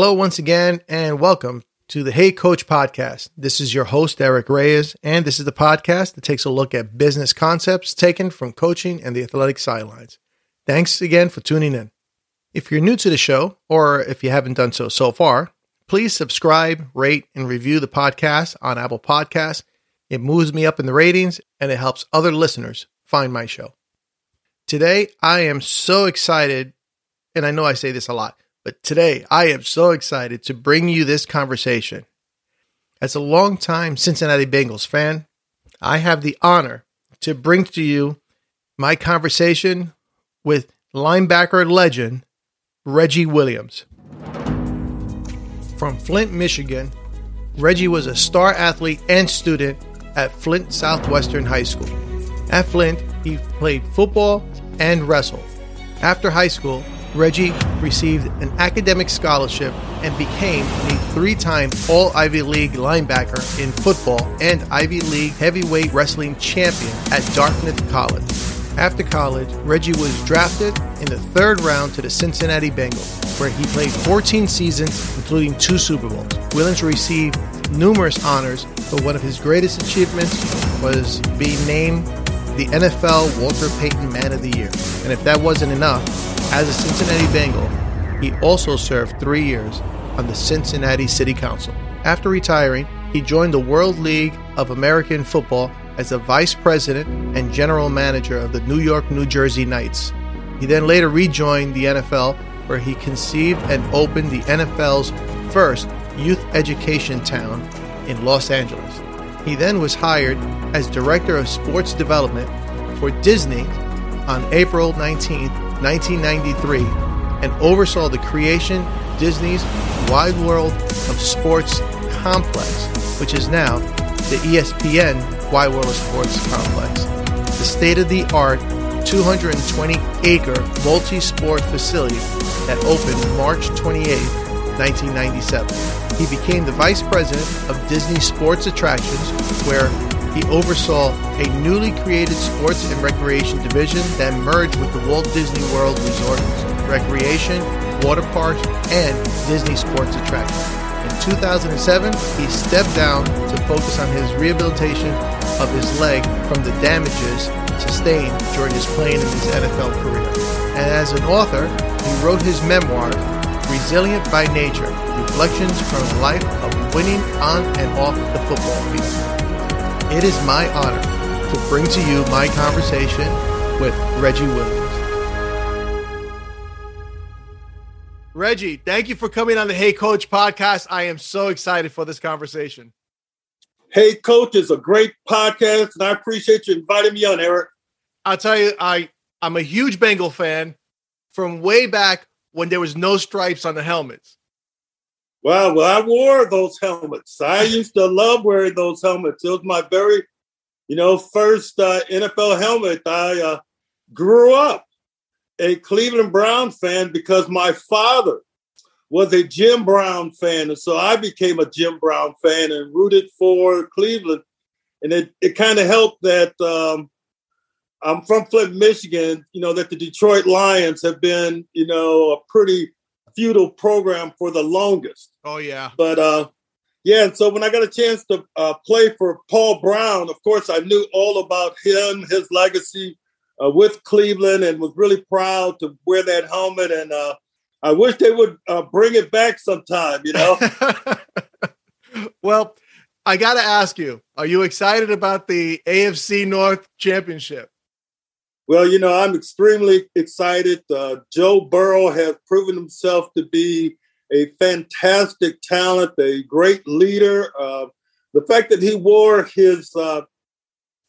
Hello, once again, and welcome to the Hey Coach podcast. This is your host, Eric Reyes, and this is the podcast that takes a look at business concepts taken from coaching and the athletic sidelines. Thanks again for tuning in. If you're new to the show, or if you haven't done so so far, please subscribe, rate, and review the podcast on Apple Podcasts. It moves me up in the ratings and it helps other listeners find my show. Today, I am so excited, and I know I say this a lot, but today I am so excited to bring you this conversation. As a longtime Cincinnati Bengals fan, I have the honor to bring to you my conversation with linebacker legend Reggie Williams. From Flint, Michigan, Reggie was a star athlete and student at Flint Southwestern High School. At Flint, he played football and wrestled. After high school, Reggie received an academic scholarship and became a three time All Ivy League linebacker in football and Ivy League heavyweight wrestling champion at Dartmouth College. After college, Reggie was drafted in the third round to the Cincinnati Bengals, where he played 14 seasons, including two Super Bowls. Williams received numerous honors, but one of his greatest achievements was being named the NFL Walter Payton Man of the Year. And if that wasn't enough, as a Cincinnati Bengal, he also served three years on the Cincinnati City Council. After retiring, he joined the World League of American Football as the vice president and general manager of the New York New Jersey Knights. He then later rejoined the NFL, where he conceived and opened the NFL's first youth education town in Los Angeles. He then was hired as Director of Sports Development for Disney on April 19, 1993, and oversaw the creation of Disney's Wide World of Sports complex, which is now the ESPN Wide World of Sports complex. The state of the art 220 acre multi sport facility that opened March 28, 1997. He became the vice president of Disney Sports Attractions, where he oversaw a newly created sports and recreation division that merged with the Walt Disney World Resort, Recreation, Water Parks, and Disney Sports Attractions. In 2007, he stepped down to focus on his rehabilitation of his leg from the damages sustained during his playing in his NFL career. And as an author, he wrote his memoir, Resilient by Nature Reflections from a Life of Winning on and Off the Football Field. It is my honor to bring to you my conversation with Reggie Williams. Reggie, thank you for coming on the Hey Coach podcast. I am so excited for this conversation. Hey Coach is a great podcast, and I appreciate you inviting me on, Eric. I'll tell you, I I'm a huge Bengal fan from way back when there was no stripes on the helmets. Well, well, I wore those helmets. I used to love wearing those helmets. It was my very, you know, first uh, NFL helmet. I uh, grew up a Cleveland Brown fan because my father was a Jim Brown fan. And so I became a Jim Brown fan and rooted for Cleveland. And it, it kind of helped that um, I'm from Flint, Michigan, you know, that the Detroit Lions have been, you know, a pretty futile program for the longest. Oh, yeah. But uh, yeah, and so when I got a chance to uh, play for Paul Brown, of course, I knew all about him, his legacy uh, with Cleveland, and was really proud to wear that helmet. And uh, I wish they would uh, bring it back sometime, you know? well, I got to ask you, are you excited about the AFC North Championship? Well, you know, I'm extremely excited. Uh, Joe Burrow has proven himself to be a fantastic talent, a great leader. Uh, the fact that he wore his uh,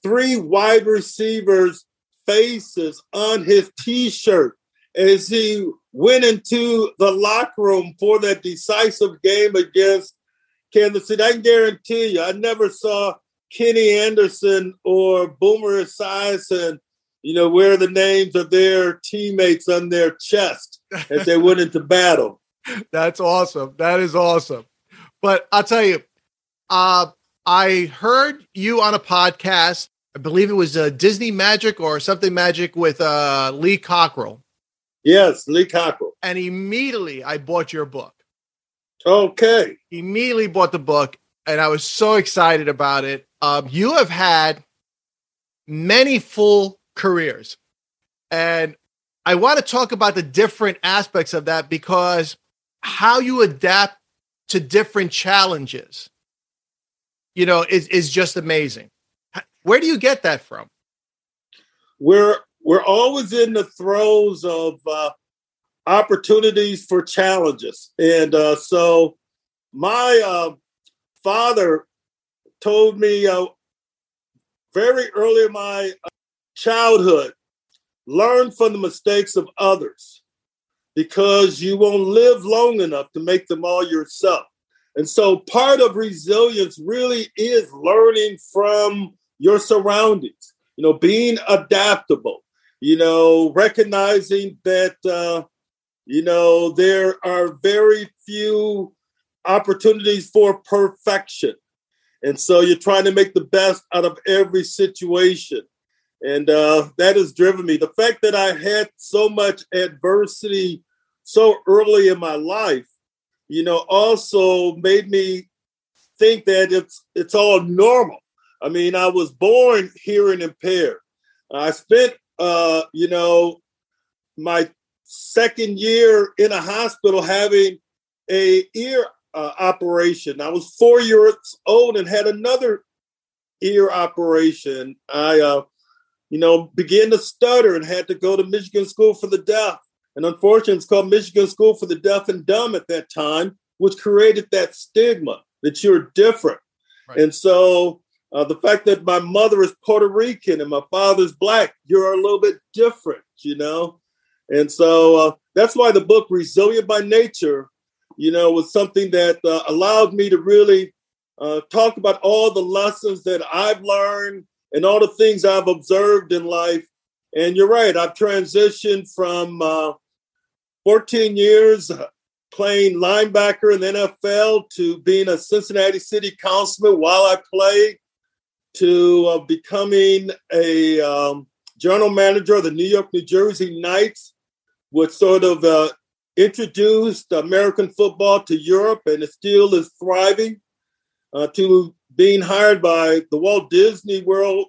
three wide receivers' faces on his T-shirt as he went into the locker room for that decisive game against Kansas City. I can guarantee you, I never saw Kenny Anderson or Boomer Esiason, you know, wear the names of their teammates on their chest as they went into battle. That's awesome. That is awesome. But I'll tell you, uh, I heard you on a podcast. I believe it was uh, Disney Magic or something Magic with uh, Lee Cockrell. Yes, Lee Cockrell. And immediately I bought your book. Okay. Immediately bought the book, and I was so excited about it. Um, you have had many full careers, and I want to talk about the different aspects of that because how you adapt to different challenges, you know, is, is just amazing. Where do you get that from? We're we're always in the throes of uh, opportunities for challenges, and uh, so my uh, father told me uh, very early in my childhood learn from the mistakes of others because you won't live long enough to make them all yourself. And so part of resilience really is learning from your surroundings, you know, being adaptable, you know, recognizing that, uh, you know, there are very few opportunities for perfection. And so you're trying to make the best out of every situation. And uh, that has driven me. The fact that I had so much adversity so early in my life, you know, also made me think that it's it's all normal. I mean, I was born hearing impaired. I spent, uh, you know, my second year in a hospital having a ear uh, operation. I was four years old and had another ear operation. I, uh, you know, began to stutter and had to go to Michigan School for the Deaf. And unfortunately, it's called Michigan School for the Deaf and Dumb at that time, which created that stigma that you're different. Right. And so uh, the fact that my mother is Puerto Rican and my father's black, you're a little bit different, you know? And so uh, that's why the book, Resilient by Nature, you know, was something that uh, allowed me to really uh, talk about all the lessons that I've learned and all the things I've observed in life. And you're right, I've transitioned from uh, 14 years playing linebacker in the NFL to being a Cincinnati City Councilman while I played to uh, becoming a um, general manager of the New York, New Jersey Knights, which sort of uh, introduced American football to Europe, and it still is thriving. Uh, to being hired by the Walt Disney World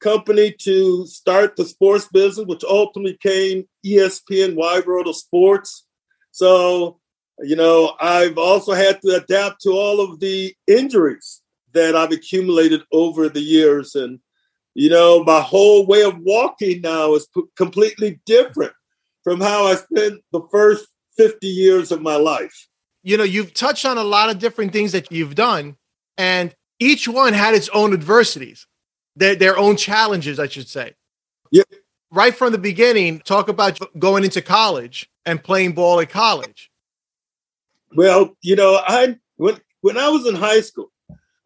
Company to start the sports business, which ultimately became ESPN Wide World of Sports. So, you know, I've also had to adapt to all of the injuries that I've accumulated over the years. And, you know, my whole way of walking now is p- completely different from how I spent the first 50 years of my life. You know, you've touched on a lot of different things that you've done, and each one had its own adversities, their, their own challenges, I should say. Yeah. Right from the beginning, talk about going into college and playing ball at college. Well, you know, I when when I was in high school,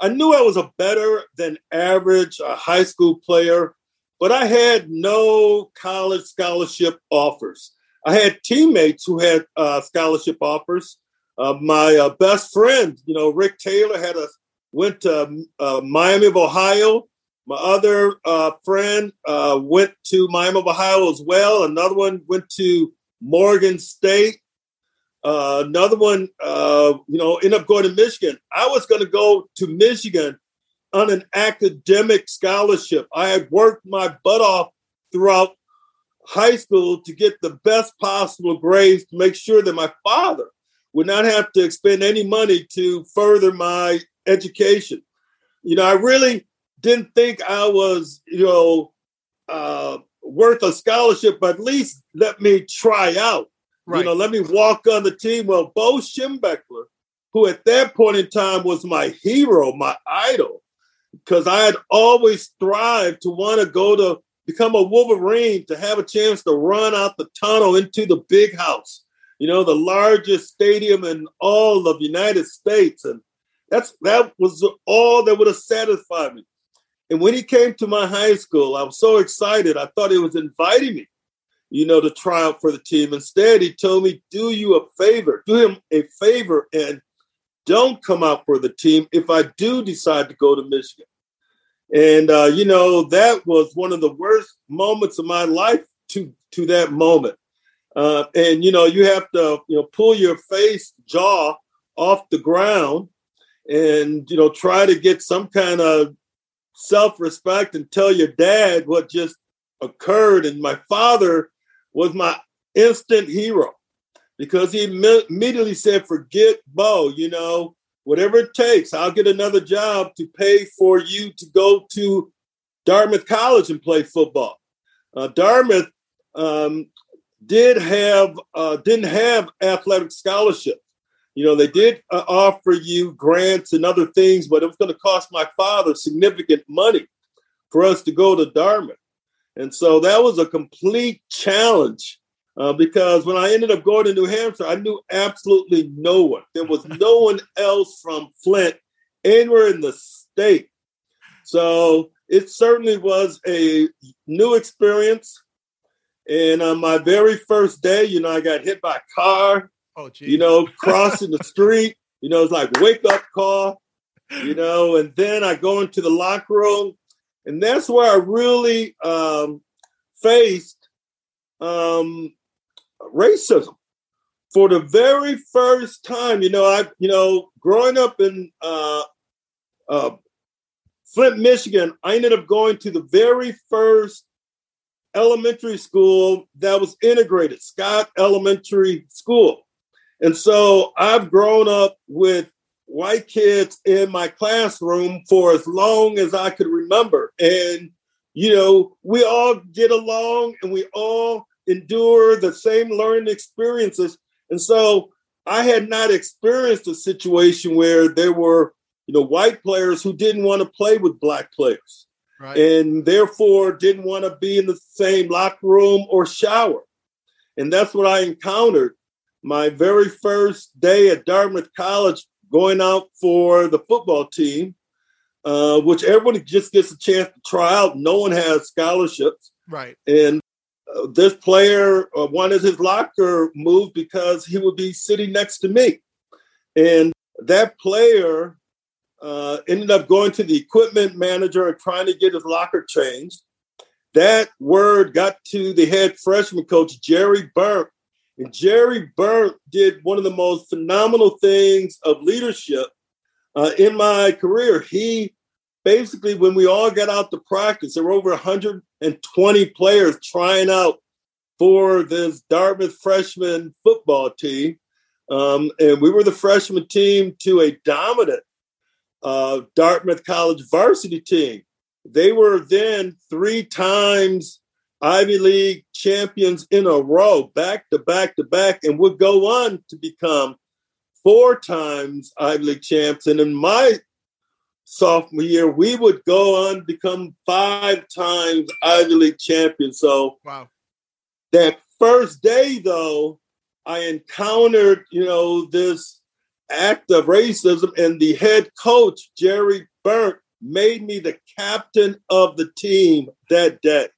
I knew I was a better than average uh, high school player, but I had no college scholarship offers. I had teammates who had uh, scholarship offers. Uh, my uh, best friend, you know, Rick Taylor, had a went to uh, Miami of Ohio. My other uh, friend uh, went to Miami of Ohio as well. Another one went to Morgan State. another one, you know, ended up going to Michigan. I was going to go to Michigan on an academic scholarship. I had worked my butt off throughout high school to get the best possible grades to make sure that my father would not have to expend any money to further my education. You know, I really didn't think I was, you know, uh, worth a scholarship, but at least let me try out. Right. You know, let me walk on the team. Well, Bo Schembechler, who at that point in time was my hero, my idol, because I had always strived to want to go to become a Wolverine to have a chance to run out the tunnel into the big house, you know, the largest stadium in all of the United States. And that's that was all that would have satisfied me. And when he came to my high school, I was so excited. I thought he was inviting me, you know, to try out for the team. Instead, he told me, do you a favor, do him a favor and don't come out for the team if I do decide to go to Michigan. And uh, you know that was one of the worst moments of my life to to that moment. Uh, and you know you have to you know pull your face jaw off the ground and you know try to get some kind of self-respect and tell your dad what just occurred. And my father was my instant hero because he immediately said forget bo you know whatever it takes i'll get another job to pay for you to go to dartmouth college and play football. Uh, dartmouth um, did have uh, didn't have athletic scholarships you know, they did uh, offer you grants and other things, but it was going to cost my father significant money for us to go to Dartmouth. And so that was a complete challenge uh, because when I ended up going to New Hampshire, I knew absolutely no one. There was no one else from Flint anywhere in the state. So it certainly was a new experience. And on my very first day, you know, I got hit by a car. Oh, geez. You know, crossing the street, you know, it's like wake up call, you know, and then I go into the locker room, and that's where I really um, faced um, racism for the very first time. You know, I, you know, growing up in uh, uh, Flint, Michigan, I ended up going to the very first elementary school that was integrated, Scott Elementary School. And so I've grown up with white kids in my classroom for as long as I could remember. And, you know, we all get along and we all endure the same learning experiences. And so I had not experienced a situation where there were, you know, white players who didn't want to play with black players. Right. And therefore didn't want to be in the same locker room or shower. And that's what I encountered my very first day at Dartmouth College going out for the football team, uh, which everybody just gets a chance to try out. No one has scholarships. Right. And uh, this player uh, wanted his locker moved because he would be sitting next to me. And that player uh, ended up going to the equipment manager and trying to get his locker changed. That word got to the head freshman coach, Jerry Burke, and Jerry Burke did one of the most phenomenal things of leadership uh, in my career. He basically, when we all got out to practice, there were over 120 players trying out for this Dartmouth freshman football team. Um, and we were the freshman team to a dominant uh, Dartmouth College varsity team. They were then three times Ivy League champions in a row, back to back to back, and would go on to become four times Ivy League champs. And in my sophomore year, we would go on to become five times Ivy League champions. So wow. that first day, though, I encountered, you know, this act of racism, and the head coach, Jerry Burke, made me the captain of the team that day.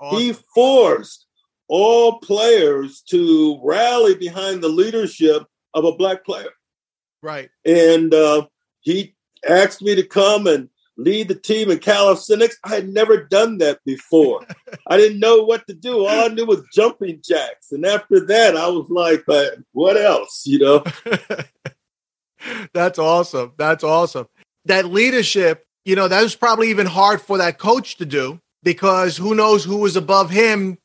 Awesome. He forced all players to rally behind the leadership of a black player. Right. And uh, he asked me to come and lead the team in calisthenics. I had never done that before. I didn't know what to do. All I knew was jumping jacks. And after that, I was like, but what else, you know? That's awesome. That's awesome. That leadership, you know, that was probably even hard for that coach to do because who knows who was above him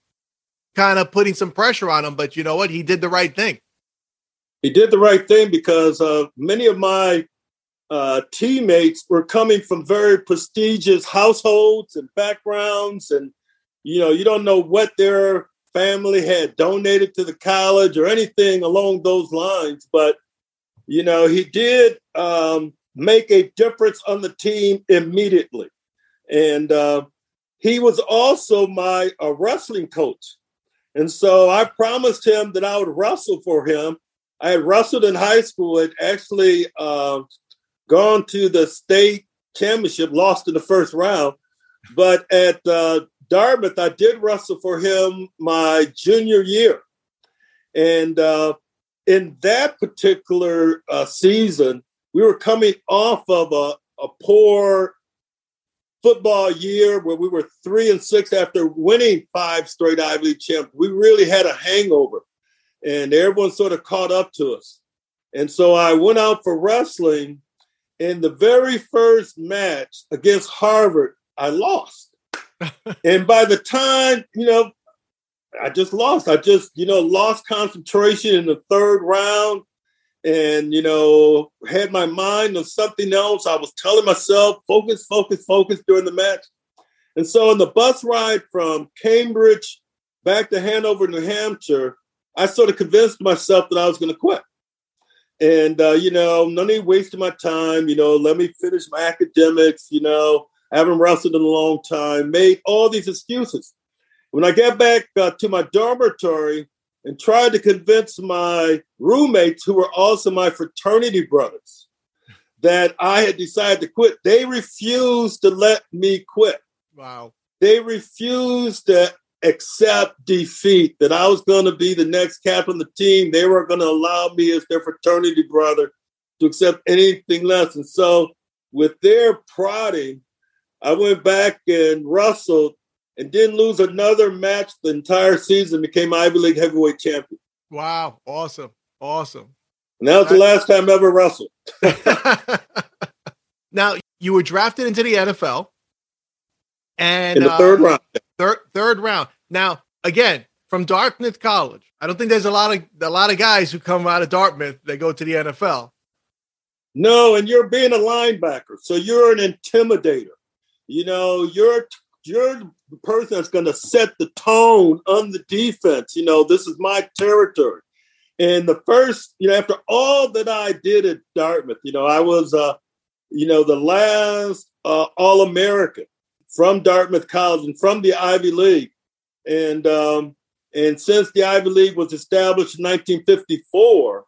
kind of putting some pressure on him. But you know what? He did the right thing. He did the right thing because uh, many of my uh, teammates were coming from very prestigious households and backgrounds. And, you know, you don't know what their family had donated to the college or anything along those lines. But, you know, he did um, make a difference on the team immediately. And, uh, he was also my uh, wrestling coach. And so I promised him that I would wrestle for him. I had wrestled in high school, had actually uh, gone to the state championship, lost in the first round. But at uh, Dartmouth, I did wrestle for him my junior year. And uh, in that particular uh, season, we were coming off of a, a poor football year where we were three and six after winning five straight Ivy League champs, we really had a hangover, and everyone sort of caught up to us. And so I went out for wrestling. In the very first match against Harvard, I lost. and by the time, you know, I just lost. I just, you know, lost concentration in the third round and, you know, had my mind on something else. I was telling myself, focus, focus, focus during the match. And so on the bus ride from Cambridge back to Hanover, New Hampshire, I sort of convinced myself that I was going to quit. And, uh, you know, no need wasting my time. You know, let me finish my academics. You know, I haven't wrestled in a long time, made all these excuses. When I get back uh, to my dormitory and tried to convince my roommates, who were also my fraternity brothers, that I had decided to quit, they refused to let me quit. Wow. They refused to accept defeat, that I was going to be the next captain of the team. They weren't going to allow me as their fraternity brother to accept anything less. And so, with their prodding, I went back and wrestled and didn't lose another match the entire season, became Ivy League heavyweight champion. Wow. Awesome. Awesome. And that was the last time I ever wrestled. now, you were drafted into the NFL. And in the third uh, round. Third third round. Now, again, from Dartmouth College. I don't think there's a lot of a lot of guys who come out of Dartmouth that go to the NFL. No, and you're being a linebacker, so you're an intimidator. You know, you're you're the person that's going to set the tone on the defense. You know, this is my territory. And the first, you know, after all that I did at Dartmouth, you know, I was, uh, you know, the last uh, All American from Dartmouth College and from the Ivy League. And um, and since the Ivy League was established in 1954,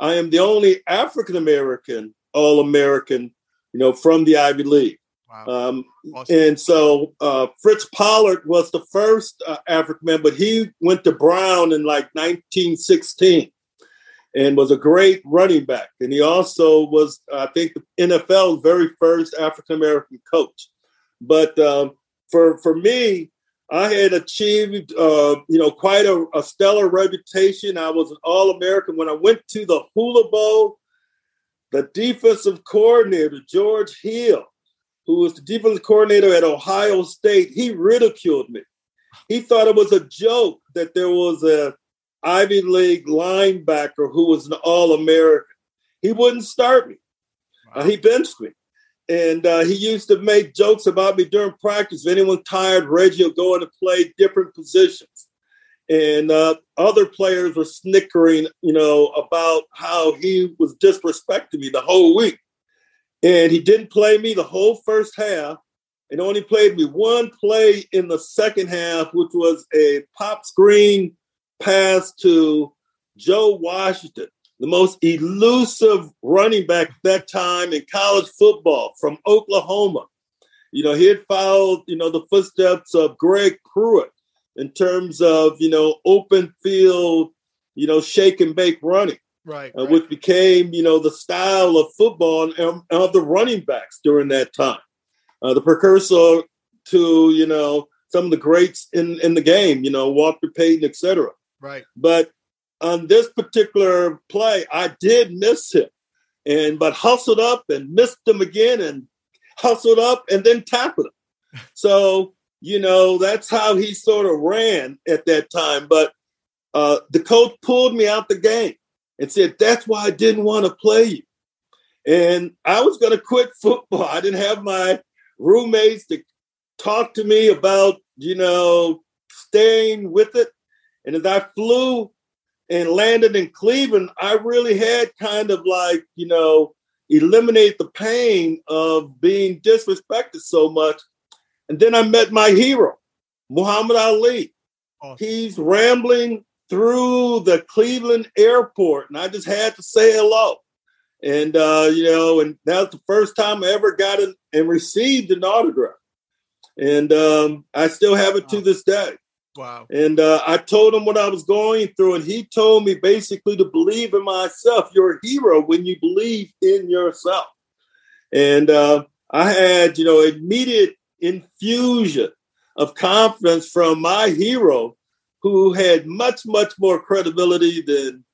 I am the only African American All American, you know, from the Ivy League. Wow. Um, awesome. And so uh, Fritz Pollard was the first uh, African man, but he went to Brown in like 1916 and was a great running back. And he also was, I think, the NFL's very first African American coach. But um, for for me, I had achieved, uh, you know, quite a, a, stellar reputation. I was an All American when I went to the Hula Bowl. The defensive coordinator George Hill, who was the defensive coordinator at Ohio State, he ridiculed me. He thought it was a joke that there was a Ivy League linebacker who was an All American. He wouldn't start me. Wow. Uh, he benched me. And uh, he used to make jokes about me during practice. If anyone tired, Reggie will go in and play different positions. And uh, other players were snickering, you know, about how he was disrespecting me the whole week. And he didn't play me the whole first half and only played me one play in the second half, which was a pop screen pass to Joe Washington the most elusive running back at that time in college football from Oklahoma. You know, he had followed, you know, the footsteps of Greg Pruitt in terms of, you know, open field, you know, shake and bake running. Right, uh, right. which became, you know, the style of football and of the running backs during that time. Uh, the precursor to, you know, some of the greats in, in the game, you know, Walter Payton, etc. Right. But on this particular play, I did miss him, and but hustled up and missed him again, and hustled up and then tackled him. So you know that's how he sort of ran at that time. But uh, the coach pulled me out the game and said, "That's why I didn't want to play you." And I was going to quit football. I didn't have my roommates to talk to me about, you know, staying with it. And as I flew and landed in Cleveland, I really had kind of like, you know, eliminate the pain of being disrespected so much. And then I met my hero, Muhammad Ali. Awesome. He's rambling through the Cleveland airport, and I just had to say hello. And, uh, you know, and that was the first time I ever got it and received an autograph. And um, I still have it wow. to this day. Wow. And uh, I told him what I was going through, and he told me basically to believe in myself. You're a hero when you believe in yourself. And uh, I had, you know, immediate infusion of confidence from my hero, who had much, much more credibility than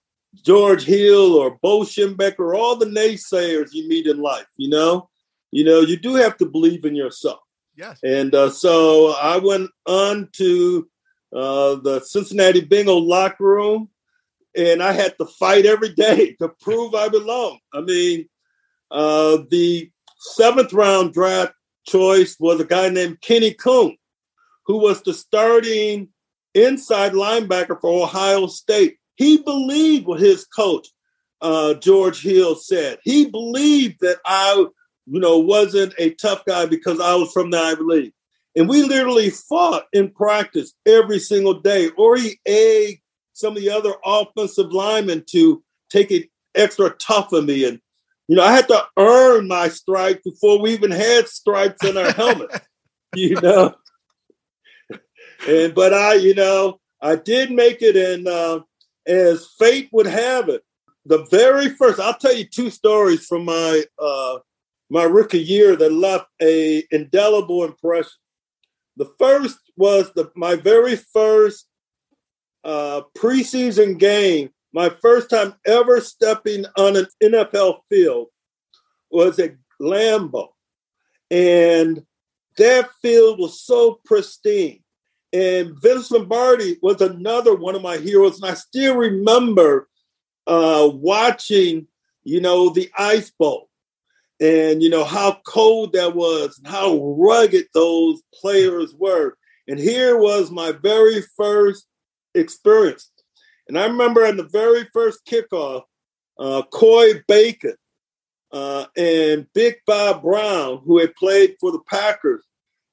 George Hill or Bo Schembechler, all the naysayers you meet in life, you know? You know, you do have to believe in yourself. Yes. And uh, so I went on to uh, the Cincinnati Bengal locker room, and I had to fight every day to prove I belong. I mean, uh, the seventh round draft choice was a guy named Kenny Kuhn, who was the starting inside linebacker for Ohio State. He believed what his coach, uh, George Hill, said. He believed that I, you know, wasn't a tough guy because I was from the Ivy League. And we literally fought in practice every single day, or he egged some of the other offensive linemen to take it extra tough on me. And, you know, I had to earn my stripes before we even had stripes in our helmets, you know. and, but I, you know, I did make it. And uh, as fate would have it, the very first, I'll tell you two stories from my, uh, my rookie year that left a indelible impression. The first was the my very first uh, preseason game. My first time ever stepping on an NFL field was at Lambeau, and that field was so pristine. And Vince Lombardi was another one of my heroes, and I still remember uh, watching, you know, the Ice Bowl and you know how cold that was and how rugged those players were. And here was my very first experience. And i remember in the very first kickoff uh, coy bacon uh, and big bob brown who had played for the packers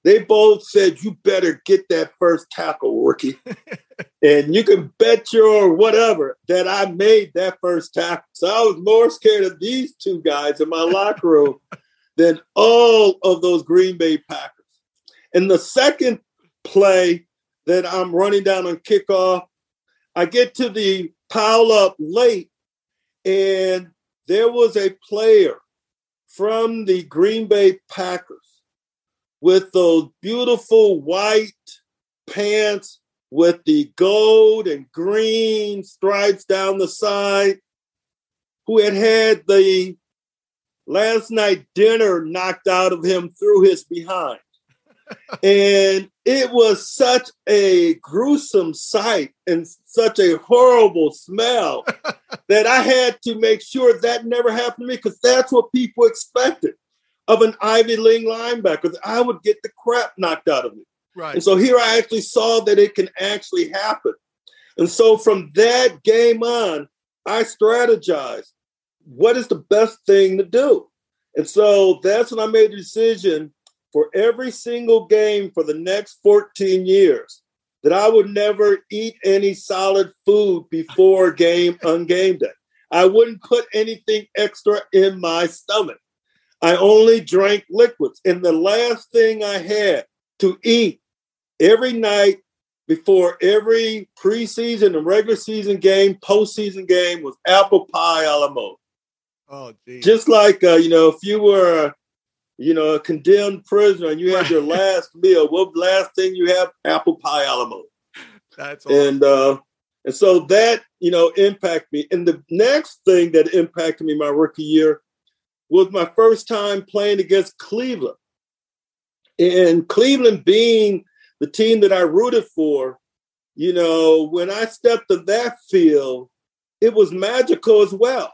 they both said you better get that first tackle rookie and you can bet your whatever that I made that first tackle. So I was more scared of these two guys in my locker room than all of those Green Bay Packers. And the second play that I'm running down on kickoff, I get to the pile up late, and there was a player from the Green Bay Packers with those beautiful white pants with the gold and green stripes down the side, who had had the last night dinner knocked out of him through his behind. and it was such a gruesome sight and such a horrible smell that I had to make sure that never happened to me because that's what people expected of an Ivy League linebacker. I would get the crap knocked out of me. Right. And so here I actually saw that it can actually happen. And so from that game on, I strategized what is the best thing to do. And so that's when I made a decision for every single game for the next 14 years that I would never eat any solid food before game on game day. I wouldn't put anything extra in my stomach. I only drank liquids. And the last thing I had to eat every night before every preseason and regular season game, postseason game was apple pie a la mode. Oh, geez. Just like uh, you know, if you were, you know, a condemned prisoner and you had your last meal, what last thing you have? Apple pie a la mode. That's awesome. and uh, and so that you know impacted me. And the next thing that impacted me my rookie year was my first time playing against Cleveland. And Cleveland being the team that I rooted for, you know, when I stepped to that field, it was magical as well.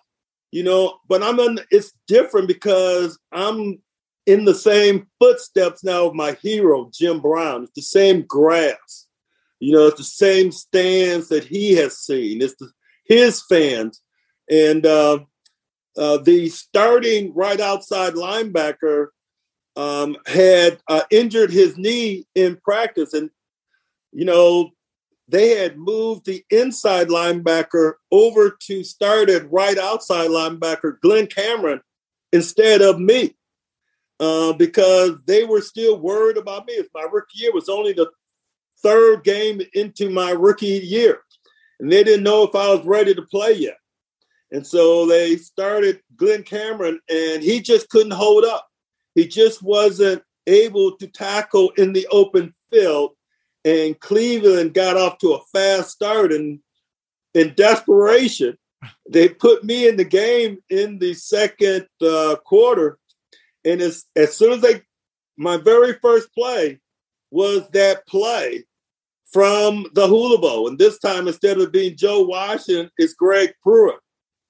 You know, but I'm in it's different because I'm in the same footsteps now of my hero, Jim Brown. It's the same grass. You know, it's the same stands that he has seen. It's the, his fans. And uh, uh, the starting right outside linebacker um, had uh, injured his knee in practice. And, you know, they had moved the inside linebacker over to start at right outside linebacker, Glenn Cameron, instead of me. Uh, because they were still worried about me. My rookie year was only the third game into my rookie year, and they didn't know if I was ready to play yet. And so they started Glenn Cameron, and he just couldn't hold up. He just wasn't able to tackle in the open field. And Cleveland got off to a fast start. And in desperation, they put me in the game in the second uh, quarter, and as as soon as they, my very first play was that play from the Hula Bowl, and this time instead of being Joe Washington, it's Greg Pruitt.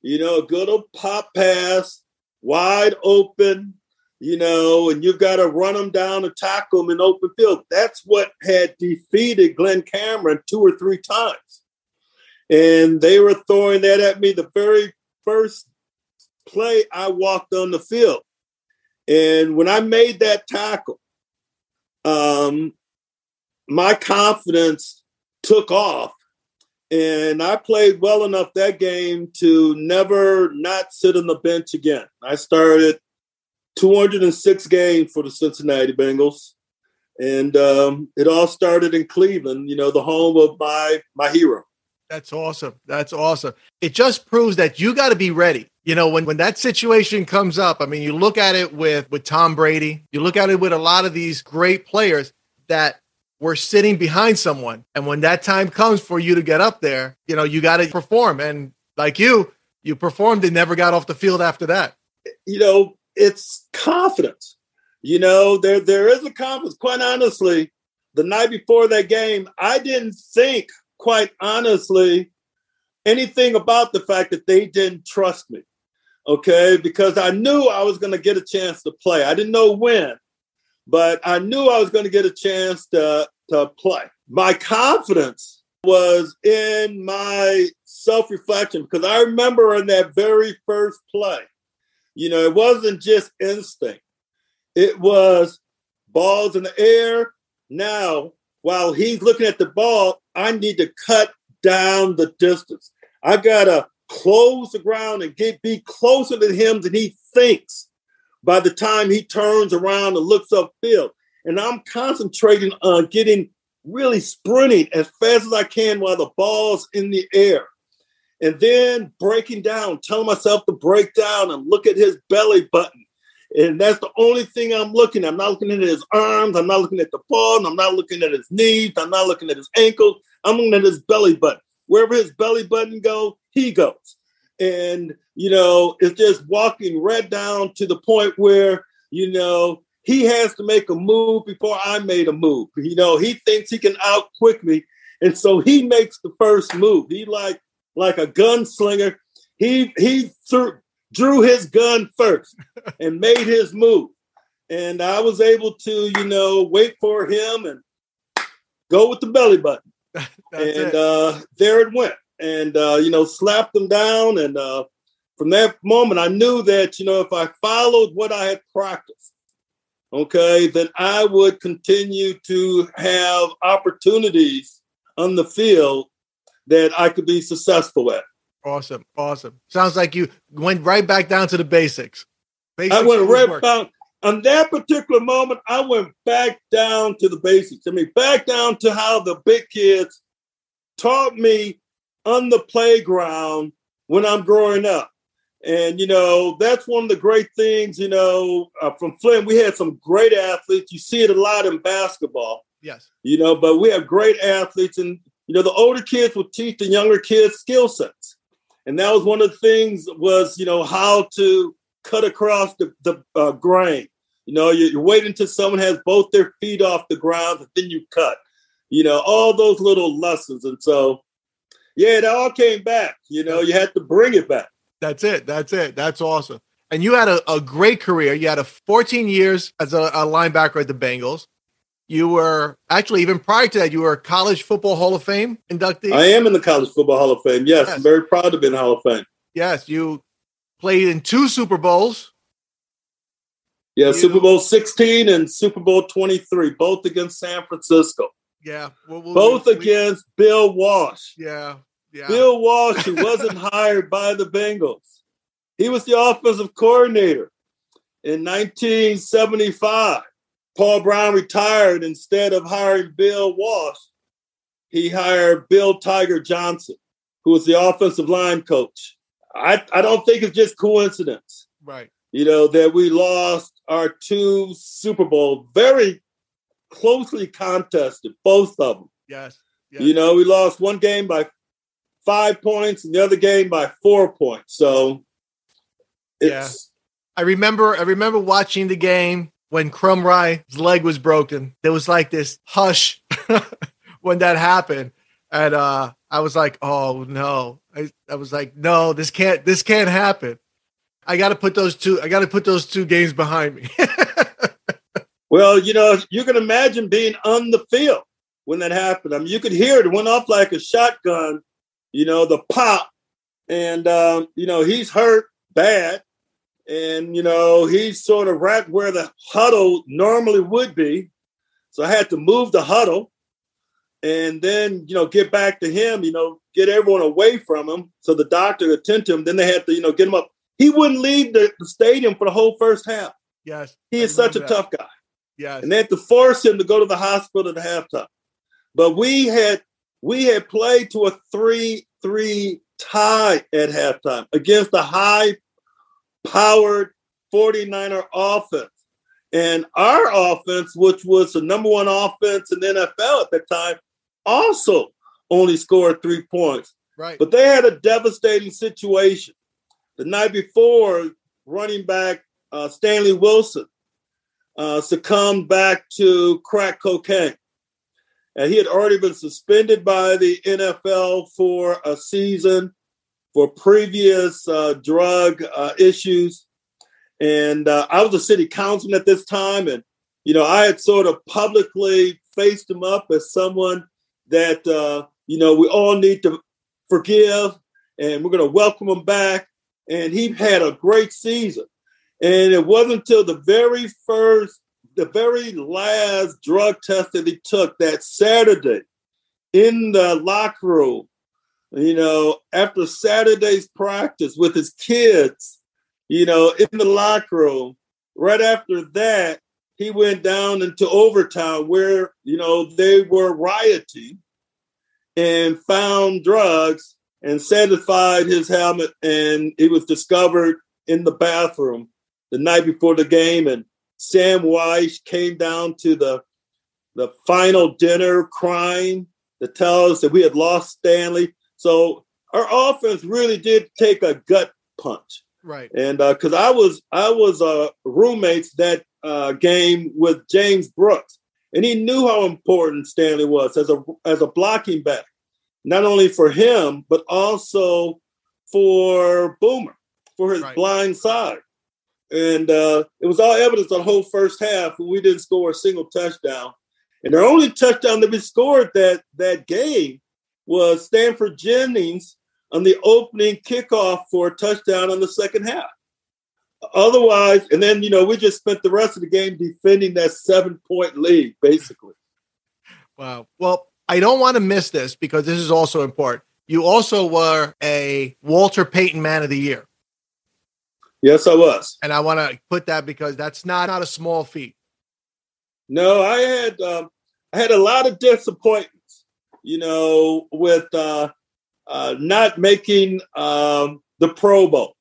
You know, a good old pop pass, wide open, you know, and you've got to run them down and tackle them in open field. That's what had defeated Glenn Cameron two or three times. And they were throwing that at me the very first play I walked on the field. And when I made that tackle, um, my confidence took off. And I played well enough that game to never not sit on the bench again. I started 206 games for the Cincinnati Bengals. And um, it all started in Cleveland, you know, the home of my my hero. That's awesome. That's awesome. It just proves that you got to be ready. You know, when when that situation comes up, I mean, you look at it with with Tom Brady, you look at it with a lot of these great players that were sitting behind someone. And when that time comes for you to get up there, you know, you got to perform. And like you, you performed and never got off the field after that. You know, it's confidence. You know, there there is a confidence. Quite honestly, the night before that game, I didn't think, quite honestly, anything about the fact that they didn't trust me. Okay, because I knew I was going to get a chance to play. I didn't know when, but I knew I was going to get a chance to to play. My confidence was in my self reflection because I remember in that very first play, you know, it wasn't just instinct, it was balls in the air. Now, while he's looking at the ball, I need to cut down the distance. I got to close the ground and get be closer to him than he thinks by the time he turns around and looks upfield. And I'm concentrating on getting really sprinting as fast as I can while the ball's in the air and then breaking down, telling myself to break down and look at his belly button. And that's the only thing I'm looking at. I'm not looking at his arms. I'm not looking at the ball. I'm not looking at his knees. I'm not looking at his ankles. I'm looking at his belly button. Wherever his belly button goes, he goes. And, you know, it's just walking right down to the point where, you know, he has to make a move before I made a move. You know, he thinks he can out quick me. And so he makes the first move. He like like a gunslinger. He he threw, drew his gun first and made his move, and I was able to you know wait for him and go with the belly button, and uh, there it went, and uh, you know slapped him down, and uh, from that moment I knew that you know if I followed what I had practiced, okay, then I would continue to have opportunities on the field that I could be successful at. Awesome, awesome. Sounds like you went right back down to the basics. basics I went right down on that particular moment. I went back down to the basics. I mean, back down to how the big kids taught me on the playground when I'm growing up. And you know that's one of the great things. You know, uh, from Flint, we had some great athletes. You see it a lot in basketball. Yes. You know, but we have great athletes, and you know, the older kids would teach the younger kids skill sets. And that was one of the things was, you know, how to cut across the, the uh, grain. You know, you, you wait until someone has both their feet off the ground, and then you cut. You know, all those little lessons. And so, yeah, it all came back. You know, you had to bring it back. That's it. That's it. That's awesome. And you had a, a great career. You had a 14 years as a, a linebacker at the Bengals. You were actually even prior to that, you were a college football Hall of Fame inductee. I am in the college football Hall of Fame. Yes, yes. I'm very proud to be in the Hall of Fame. Yes, you played in two Super Bowls. Yeah, you, Super Bowl 16 and Super Bowl 23, both against San Francisco. Yeah, well, we'll, both against Bill Walsh. Yeah, yeah. Bill Walsh, who wasn't hired by the Bengals. He was the offensive coordinator in 1975. Paul Brown retired, instead of hiring Bill Walsh, he hired Bill Tiger Johnson, who was the offensive line coach. I, I don't think it's just coincidence. Right. You know, that we lost our two Super Bowl, very closely contested, both of them. Yes. yes. You know, we lost one game by five points, and the other game by four points. So, yeah, I remember. I remember watching the game when Krumrie's leg was broken. There was like this hush when that happened, and uh, I was like, "Oh no!" I, I was like, "No, this can't. This can't happen." I got to put those two. I got to put those two games behind me. well, you know, you can imagine being on the field when that happened. I mean, you could hear it. it went off like a shotgun. You know, the pop, and um, you know he's hurt bad, and you know he's sort of right where the huddle normally would be. So I had to move the huddle, and then you know get back to him. You know, get everyone away from him so the doctor could attend to him. Then they had to you know get him up. He wouldn't leave the, the stadium for the whole first half. Yes, he is such a that. tough guy. Yes, and they had to force him to go to the hospital at halftime. But we had we had played to a three-three tie at halftime against a high-powered 49er offense. And our offense, which was the number one offense in the NFL at that time, also only scored three points. Right. But they had a devastating situation. The night before, running back uh, Stanley Wilson uh, succumbed back to crack cocaine. And he had already been suspended by the NFL for a season for previous uh, drug uh, issues. And uh, I was a city councilman at this time. And, you know, I had sort of publicly faced him up as someone that, uh, you know, we all need to forgive and we're going to welcome him back. And he had a great season. And it wasn't until the very first the very last drug test that he took that Saturday in the locker room, you know, after Saturday's practice with his kids, you know, in the locker room, right after that, he went down into Overtown where, you know, they were rioting and found drugs and satisfied his helmet and it was discovered in the bathroom the night before the game and Sam Wyche came down to the the final dinner crying to tell us that we had lost Stanley. So our offense really did take a gut punch. Right. And because uh, I was I was uh, roommates that uh, game with James Brooks, and he knew how important Stanley was as a as a blocking back, not only for him but also for Boomer for his right. blind side. And uh, it was all evidence the whole first half. We didn't score a single touchdown. And the only touchdown that we scored that that game was Stanford Jennings on the opening kickoff for a touchdown on the second half. Otherwise, and then you know we just spent the rest of the game defending that seven point lead, basically. Wow. Well, I don't want to miss this because this is also important. You also were a Walter Payton Man of the Year. Yes, I was. And I want to put that because that's not, not a small feat. No, I had um, I had a lot of disappointments, you know, with uh, uh, not making um, the Pro Bowl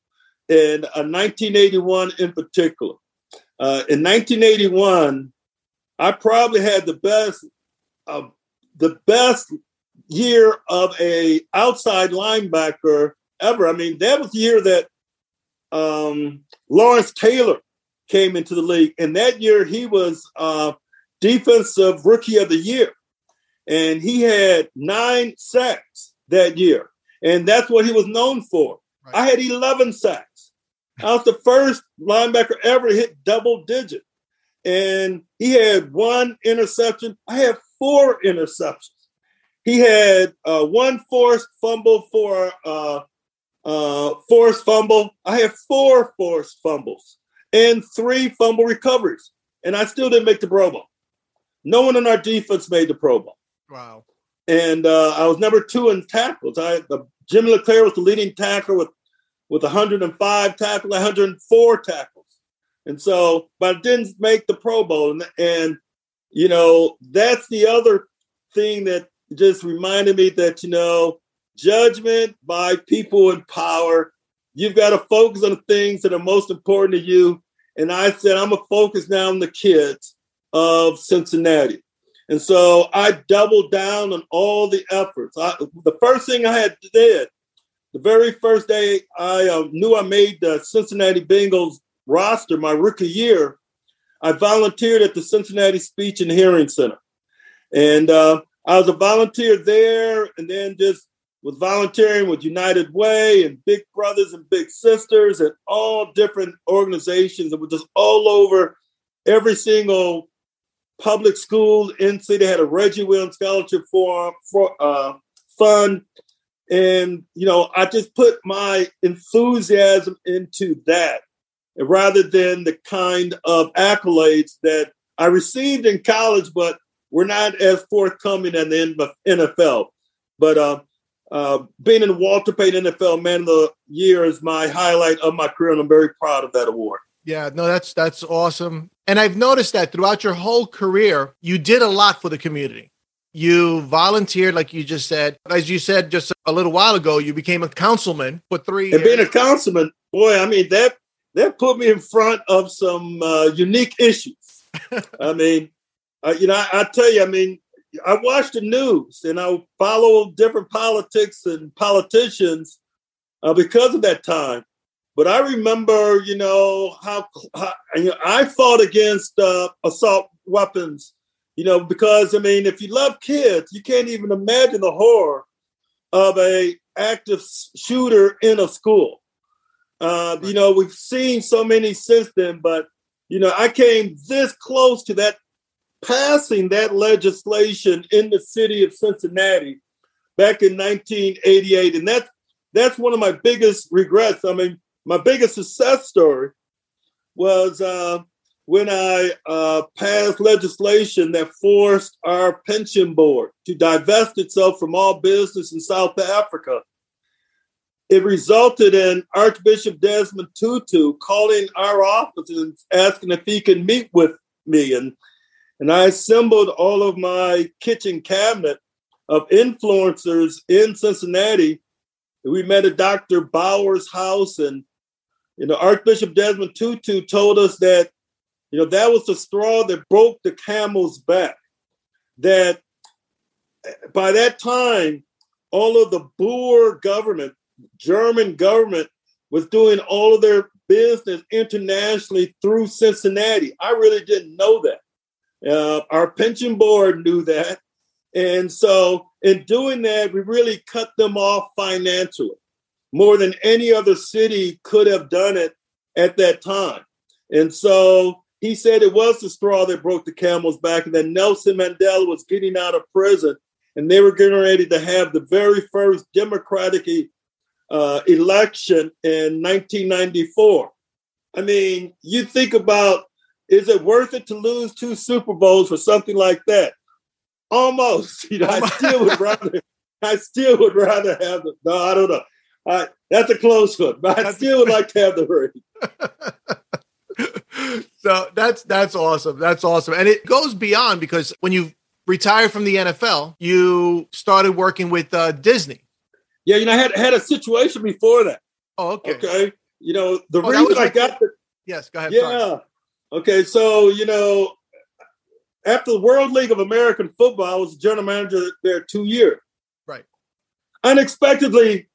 in uh, 1981 in particular. Uh, in 1981, I probably had the best uh, the best year of a outside linebacker ever. I mean, that was the year that um, Lawrence Taylor came into the league, and that year he was uh, defensive rookie of the year, and he had nine sacks that year, and that's what he was known for. Right. I had eleven sacks. I was the first linebacker ever to hit double digit, and he had one interception. I had four interceptions. He had uh, one forced fumble for uh, uh, forced fumble. I had four forced fumbles and three fumble recoveries, and I still didn't make the Pro Bowl. No one in our defense made the Pro Bowl. Wow. And uh, I was number two in tackles. I uh, Jimmy LeClair was the leading tackler with with 105 tackles, 104 tackles, and so but I didn't make the Pro Bowl. And, and you know that's the other thing that just reminded me that you know judgment by people in power. You've got to focus on the things that are most important to you. And I said, I'm going to focus now on the kids of Cincinnati. And so I doubled down on all the efforts. I, the first thing I had did, the very first day I uh, knew I made the Cincinnati Bengals roster my rookie year, I volunteered at the Cincinnati Speech and Hearing Center. And uh, I was a volunteer there and then just was volunteering with United Way and Big Brothers and Big Sisters and all different organizations that were just all over every single public school in city had a Reggie Williams Scholarship for, for uh, fund. And, you know, I just put my enthusiasm into that rather than the kind of accolades that I received in college, but were not as forthcoming in the NFL. But uh, uh, being in Walter Payton NFL Man of the Year is my highlight of my career, and I'm very proud of that award. Yeah, no, that's that's awesome. And I've noticed that throughout your whole career, you did a lot for the community. You volunteered, like you just said. As you said just a little while ago, you became a councilman for three. And years. being a councilman, boy, I mean that that put me in front of some uh, unique issues. I mean, uh, you know, I, I, tell you, I mean, I watch the news and I follow different politics and politicians uh, because of that time. But I remember, you know, how, how you know, I fought against uh, assault weapons, you know, because I mean, if you love kids, you can't even imagine the horror of a active shooter in a school. Uh, you know, we've seen so many since then, but you know, I came this close to that passing that legislation in the city of Cincinnati back in 1988. And that's that's one of my biggest regrets. I mean, my biggest success story was uh, when I uh, passed legislation that forced our pension board to divest itself from all business in South Africa. It resulted in Archbishop Desmond Tutu calling our office and asking if he could meet with me. And and I assembled all of my kitchen cabinet of influencers in Cincinnati. We met at Dr. Bauer's house, and you know, Archbishop Desmond Tutu told us that, you know, that was the straw that broke the camel's back. That by that time, all of the Boer government, German government, was doing all of their business internationally through Cincinnati. I really didn't know that. Uh, our pension board knew that. And so, in doing that, we really cut them off financially more than any other city could have done it at that time. And so he said it was the straw that broke the camel's back, and that Nelson Mandela was getting out of prison, and they were getting ready to have the very first Democratic uh, election in 1994. I mean, you think about is it worth it to lose two Super Bowls for something like that? Almost. You know, I still would rather. I still would rather have the. No, I don't know. I, that's a close one, but I still would like to have the ring. so that's that's awesome. That's awesome, and it goes beyond because when you retired from the NFL, you started working with uh, Disney. Yeah, you know, I had had a situation before that. Oh, okay. Okay. You know, the oh, reason I got the yes, go ahead. Yeah. Sorry. Okay, so you know, after the World League of American Football, I was general manager there two years. Right. Unexpectedly,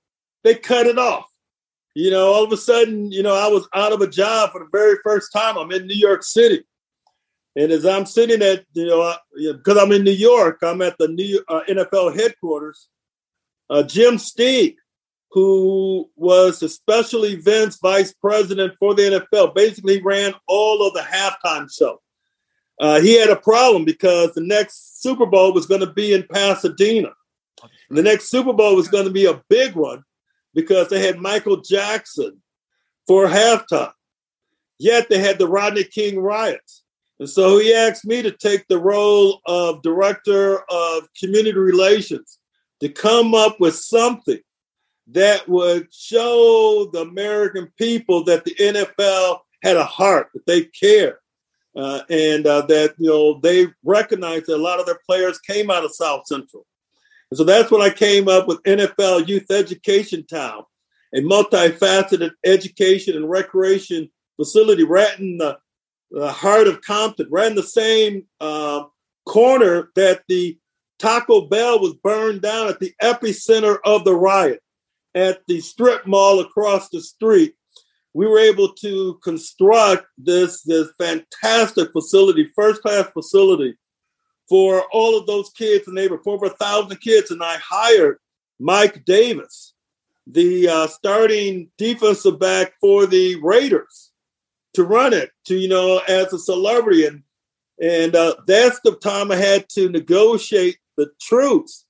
they cut it off. You know, all of a sudden, you know, I was out of a job for the very first time. I'm in New York City. And as I'm sitting at, you know, because I'm in New York, I'm at the New uh, NFL headquarters. Uh, Jim Steeg, who was the special events vice president for the NFL, basically ran all of the halftime show. Uh, he had a problem because the next Super Bowl was going to be in Pasadena. The next Super Bowl was going to be a big one because they had Michael Jackson for halftime. Yet they had the Rodney King riots. And so he asked me to take the role of director of community relations to come up with something that would show the American people that the NFL had a heart, that they care, uh, and uh, that you know they recognized that a lot of their players came out of South Central. And so that's when I came up with NFL Youth Education Town, a multifaceted education and recreation facility right in the, the heart of Compton, right in the same uh, corner that the Taco Bell was burned down at the epicenter of the riot at the strip mall across the street. We were able to construct this, this fantastic facility, first class facility for all of those kids and the neighborhood, for over a thousand kids. And I hired Mike Davis, the uh, starting defensive back for the Raiders, to run it, to you know, as a celebrity, and and uh, that's the time I had to negotiate the truce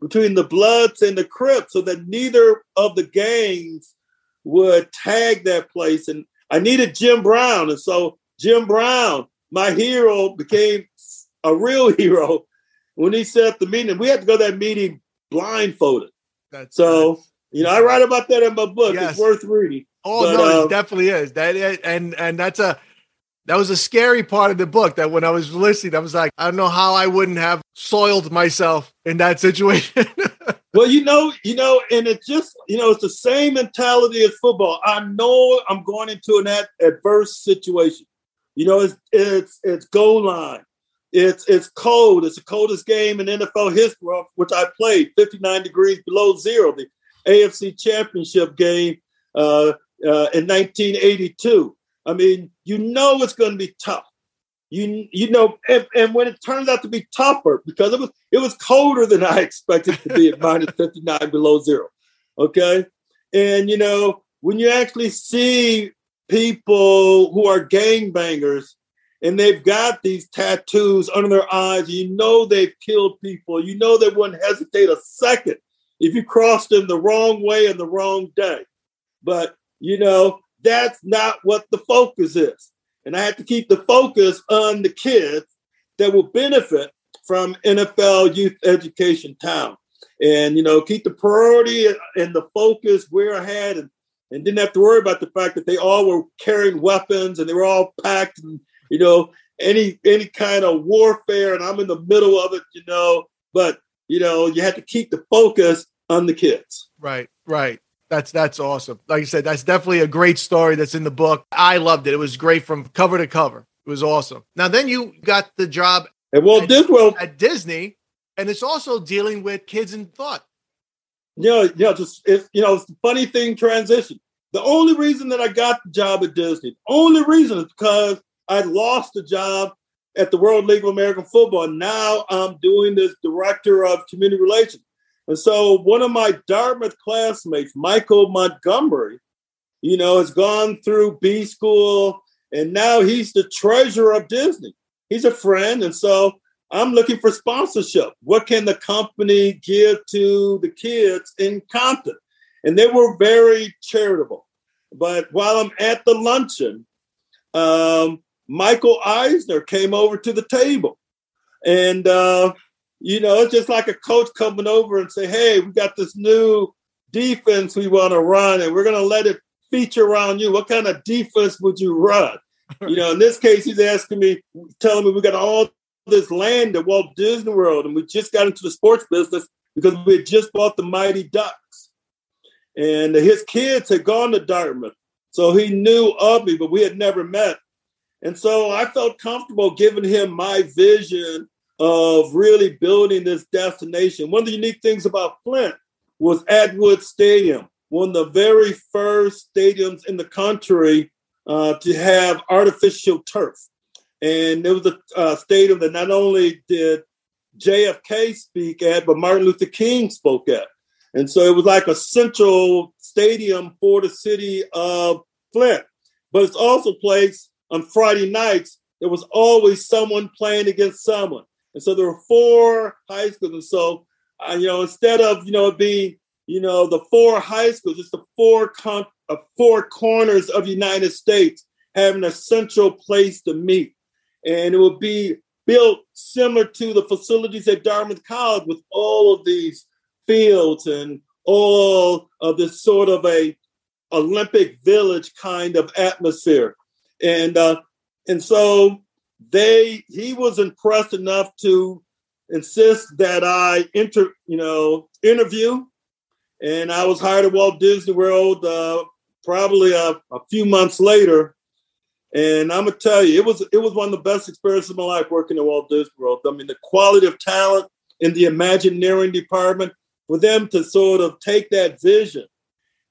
between the Bloods and the Crips, so that neither of the gangs would tag that place. And I needed Jim Brown, and so Jim Brown, my hero, became a real hero when he set up the meeting. We had to go to that meeting blindfolded. That's so. Nice. You know, I write about that in my book. Yes. It's worth reading. Oh but, no, uh, it definitely is. That and and that's a that was a scary part of the book. That when I was listening, I was like, I don't know how I wouldn't have soiled myself in that situation. well, you know, you know, and it's just you know, it's the same mentality as football. I know I'm going into an ad- adverse situation. You know, it's it's it's goal line. It's it's cold. It's the coldest game in NFL history, which I played 59 degrees below zero. The AFC Championship game uh, uh, in 1982. I mean, you know it's going to be tough. You you know, and, and, when it turns out to be tougher because it was it was colder than I expected to be at minus 59 below zero. Okay, and you know when you actually see people who are gangbangers and they've got these tattoos under their eyes, you know they've killed people. You know they wouldn't hesitate a second if you crossed them the wrong way and the wrong day. But, you know, that's not what the focus is. And I have to keep the focus on the kids that will benefit from NFL Youth Education Town. And, you know, keep the priority and the focus where I had and, and didn't have to worry about the fact that they all were carrying weapons and they were all packed and, you know, any any kind of warfare and I'm in the middle of it, you know. But you know, you have to keep the focus on the kids. Right, right. That's that's awesome. Like I said, that's definitely a great story that's in the book. I loved it. It was great from cover to cover. It was awesome. Now then you got the job at Walt at, Disney at Disney, and it's also dealing with kids in thought. Yeah, you know, yeah, just it's you know, it's the funny thing transition. The only reason that I got the job at Disney, the only reason is because I lost the job at the World League of American Football. Now I'm doing this director of community relations. And so one of my Dartmouth classmates, Michael Montgomery, you know, has gone through B school and now he's the treasurer of Disney. He's a friend. And so I'm looking for sponsorship. What can the company give to the kids in Compton? And they were very charitable. But while I'm at the luncheon, um, Michael Eisner came over to the table. And, uh, you know, it's just like a coach coming over and say, hey, we got this new defense we want to run, and we're going to let it feature around you. What kind of defense would you run? You know, in this case, he's asking me, telling me we got all this land at Walt Disney World, and we just got into the sports business because we had just bought the Mighty Ducks. And his kids had gone to Dartmouth. So he knew of me, but we had never met. And so I felt comfortable giving him my vision of really building this destination. One of the unique things about Flint was Atwood Stadium, one of the very first stadiums in the country uh, to have artificial turf. And it was a uh, stadium that not only did JFK speak at, but Martin Luther King spoke at. And so it was like a central stadium for the city of Flint. But it's also a place on Friday nights, there was always someone playing against someone. And so there were four high schools. And so, uh, you know, instead of, you know, being, you know, the four high schools, just the four, con- uh, four corners of the United States having a central place to meet. And it would be built similar to the facilities at Dartmouth College with all of these fields and all of this sort of a Olympic village kind of atmosphere. And uh, and so they he was impressed enough to insist that I enter, you know, interview. And I was hired at Walt Disney World uh, probably a, a, few months later. And I'm gonna tell you, it was it was one of the best experiences of my life working at Walt Disney World. I mean, the quality of talent in the Imagineering department for them to sort of take that vision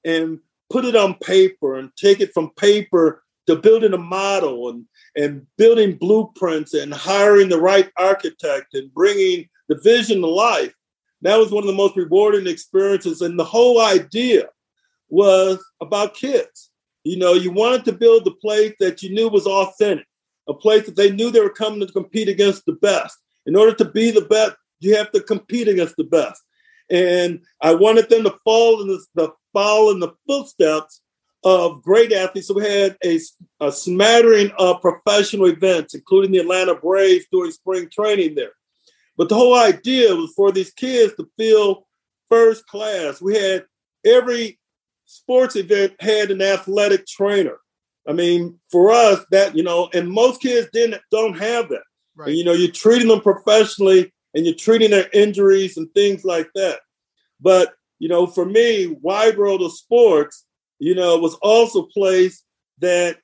and put it on paper and take it from paper to building a model and and building blueprints and hiring the right architect and bringing the vision to life. That was one of the most rewarding experiences. And the whole idea was about kids. You know, you wanted to build the place that you knew was authentic, a place that they knew they were coming to compete against the best. In order to be the best, you have to compete against the best. And I wanted them to fall in the, the follow in the footsteps of great athletes. So we had a, a smattering of professional events, including the Atlanta Braves during spring training there. But the whole idea was for these kids to feel first class. We had every sports event had an athletic trainer. I mean, for us, that you know, and most kids didn't don't have that. Right. And, you know, you're treating them professionally and you're treating their injuries and things like that. But you know, for me, Wide World of Sports, you know, it was also a place that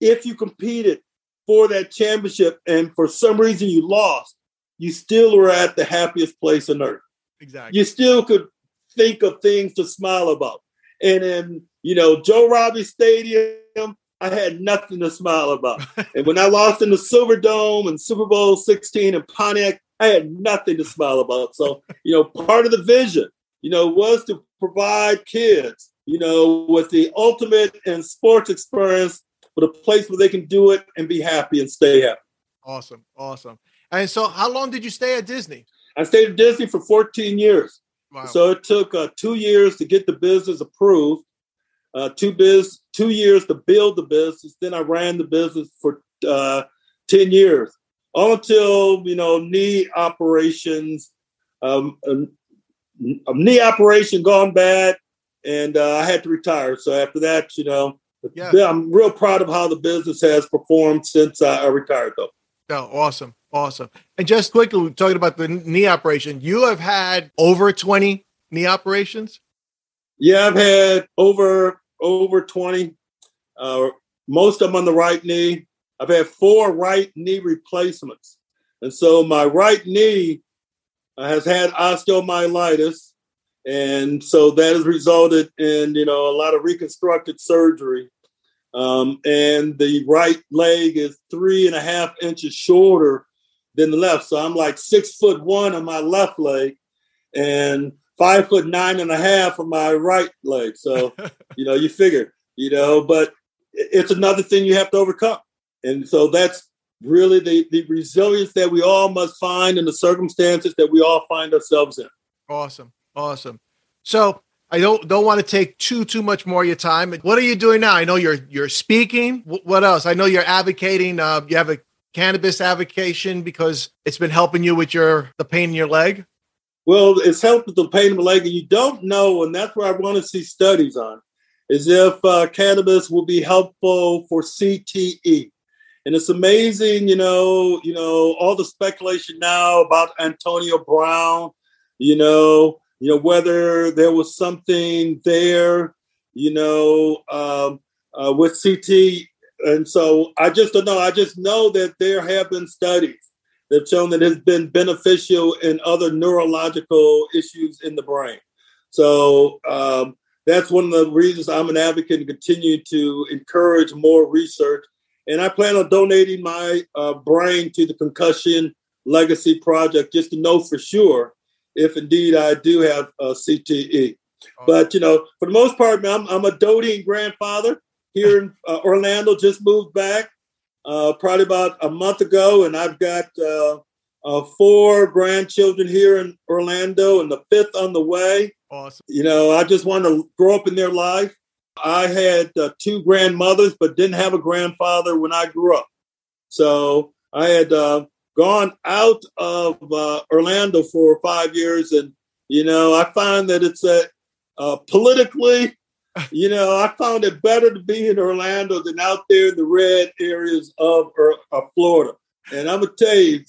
if you competed for that championship and for some reason you lost, you still were at the happiest place on earth. Exactly. You still could think of things to smile about. And in, you know, Joe Robbie Stadium, I had nothing to smile about. and when I lost in the Silver Dome and Super Bowl 16 in Pontiac, I had nothing to smile about. So, you know, part of the vision, you know, was to provide kids, you know, with the ultimate in sports experience, but a place where they can do it and be happy and stay happy. Awesome. Awesome. And so, how long did you stay at Disney? I stayed at Disney for 14 years. Wow. So it took uh, two years to get the business approved, uh, two biz, two years to build the business. Then I ran the business for uh, 10 years all until you know knee operations, um, a, a knee operation gone bad, and uh, I had to retire. So after that, you know, yeah. I'm real proud of how the business has performed since I retired, though. Oh, awesome, awesome! And just quickly we're talking about the knee operation, you have had over 20 knee operations. Yeah, I've had over over 20. Uh, most of them on the right knee. I've had four right knee replacements. And so my right knee has had osteomyelitis. And so that has resulted in, you know, a lot of reconstructed surgery. Um, and the right leg is three and a half inches shorter than the left. So I'm like six foot one on my left leg and five foot nine and a half on my right leg. So, you know, you figure, you know, but it's another thing you have to overcome. And so that's really the, the resilience that we all must find in the circumstances that we all find ourselves in. Awesome. Awesome. So I don't don't want to take too too much more of your time. What are you doing now? I know you're you're speaking. What else? I know you're advocating. Uh, you have a cannabis avocation because it's been helping you with your the pain in your leg. Well, it's helped with the pain in the leg, and you don't know, and that's where I want to see studies on, is if uh, cannabis will be helpful for CTE. And it's amazing, you know, you know, all the speculation now about Antonio Brown, you know, you know, whether there was something there, you know, um, uh, with CT. And so I just don't know. I just know that there have been studies that have shown that it's been beneficial in other neurological issues in the brain. So um, that's one of the reasons I'm an advocate and continue to encourage more research and I plan on donating my uh, brain to the Concussion Legacy Project just to know for sure if indeed I do have a CTE. Oh. But, you know, for the most part, man, I'm, I'm a doting grandfather here in uh, Orlando, just moved back uh, probably about a month ago, and I've got uh, uh, four grandchildren here in Orlando and the fifth on the way. Awesome. You know, I just want to grow up in their life. I had uh, two grandmothers, but didn't have a grandfather when I grew up. So I had uh, gone out of uh, Orlando for five years, and you know I find that it's a uh, politically, you know, I found it better to be in Orlando than out there in the red areas of, of Florida. And I'm gonna tell you,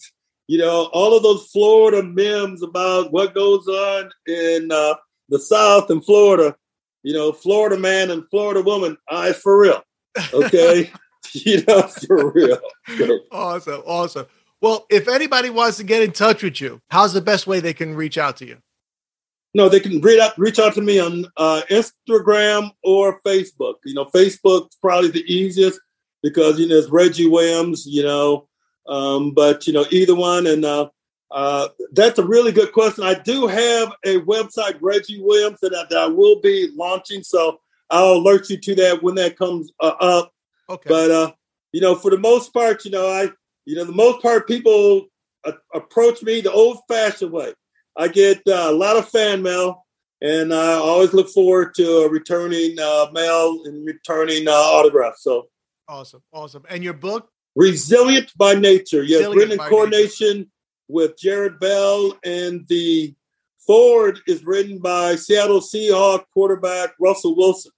you know, all of those Florida memes about what goes on in uh, the South and Florida you know, Florida man and Florida woman, I for real. Okay. you know, for real. awesome. Awesome. Well, if anybody wants to get in touch with you, how's the best way they can reach out to you? No, they can reach out, reach out to me on uh, Instagram or Facebook. You know, Facebook's probably the easiest because, you know, it's Reggie Williams, you know, um, but, you know, either one. And uh, uh, that's a really good question. I do have a website, Reggie Williams, that I, that I will be launching. So I'll alert you to that when that comes uh, up. Okay. But, uh, you know, for the most part, you know, I, you know, the most part people approach me the old fashioned way I get uh, a lot of fan mail, and I always look forward to returning uh, mail and returning uh, autographs. So awesome, awesome! And your book, Resilient by Nature, yes, Resilient written in coordination nature. with Jared Bell, and the forward is written by Seattle Seahawk quarterback Russell Wilson.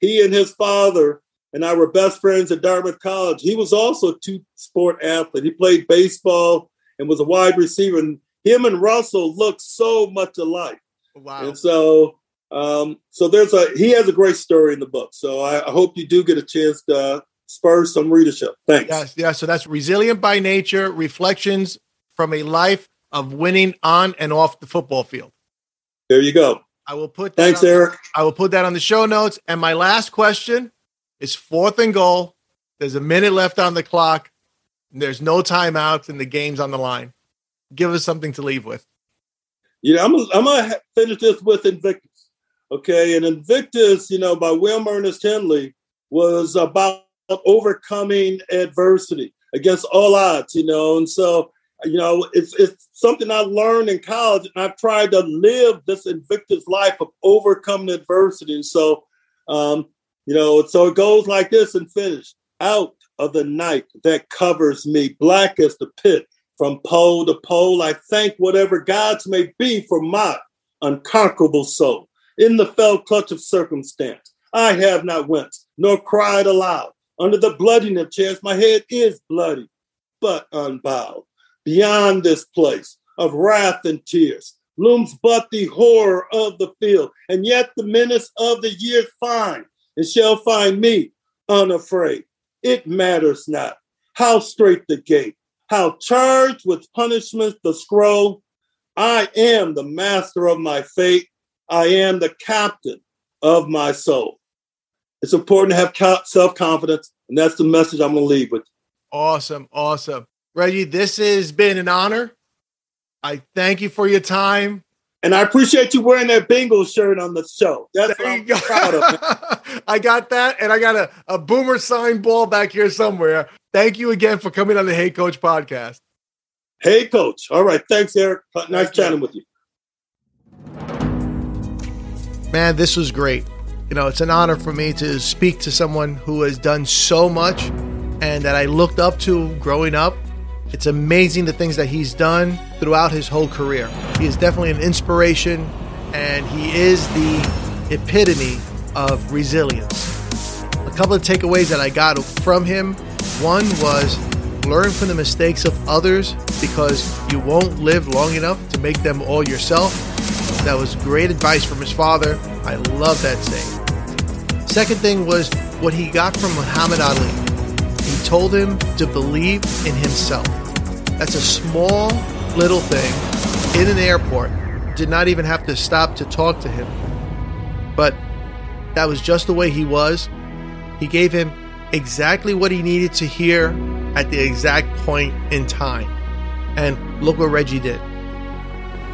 He and his father and I were best friends at Dartmouth College. He was also a two sport athlete. He played baseball and was a wide receiver. And him and Russell look so much alike. Wow. And so um, so there's a he has a great story in the book. So I, I hope you do get a chance to uh, spur some readership. Thanks. Yes, yeah. So that's resilient by nature, reflections from a life of winning on and off the football field. There you go. I will put Thanks, Eric. I will put that on the show notes. And my last question is fourth and goal. There's a minute left on the clock. There's no timeouts and the game's on the line give us something to leave with. Yeah, I'm, I'm going to finish this with Invictus. Okay. And Invictus, you know, by William Ernest Henley was about overcoming adversity against all odds, you know. And so, you know, it's, it's something I learned in college, and I've tried to live this Invictus life of overcoming adversity. And so, um, you know, so it goes like this and finish out of the night that covers me, black as the pit from pole to pole, I thank whatever gods may be for my unconquerable soul. In the fell clutch of circumstance, I have not winced nor cried aloud. Under the bloodiness of chance, my head is bloody, but unbowed. Beyond this place of wrath and tears looms but the horror of the field, and yet the menace of the years find and shall find me unafraid. It matters not how straight the gate, how charged with punishment the scroll. I am the master of my fate. I am the captain of my soul. It's important to have self confidence, and that's the message I'm going to leave with. Awesome. Awesome. Reggie, this has been an honor. I thank you for your time. And I appreciate you wearing that Bengals shirt on the show. That's there what I'm go. proud of. I got that, and I got a, a boomer sign ball back here somewhere. Thank you again for coming on the Hey Coach podcast. Hey Coach. All right. Thanks, Eric. Nice Thank chatting you. with you. Man, this was great. You know, it's an honor for me to speak to someone who has done so much and that I looked up to growing up. It's amazing the things that he's done throughout his whole career. He is definitely an inspiration and he is the epitome of resilience. A couple of takeaways that I got from him one was learn from the mistakes of others because you won't live long enough to make them all yourself. That was great advice from his father. I love that saying. Second thing was what he got from Muhammad Ali. Told him to believe in himself. That's a small little thing in an airport. Did not even have to stop to talk to him. But that was just the way he was. He gave him exactly what he needed to hear at the exact point in time. And look what Reggie did.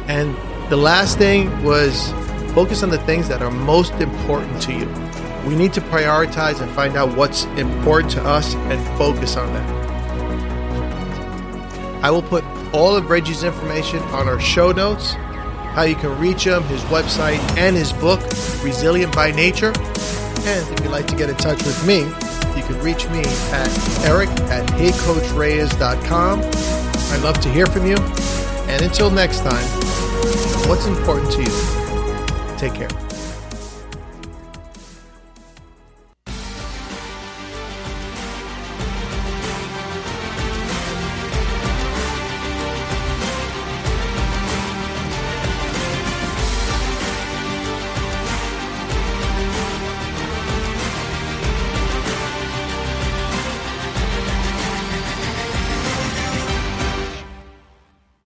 And the last thing was focus on the things that are most important to you. We need to prioritize and find out what's important to us and focus on that. I will put all of Reggie's information on our show notes, how you can reach him, his website, and his book, Resilient by Nature. And if you'd like to get in touch with me, you can reach me at eric at heycoachreyes.com. I'd love to hear from you. And until next time, what's important to you? Take care.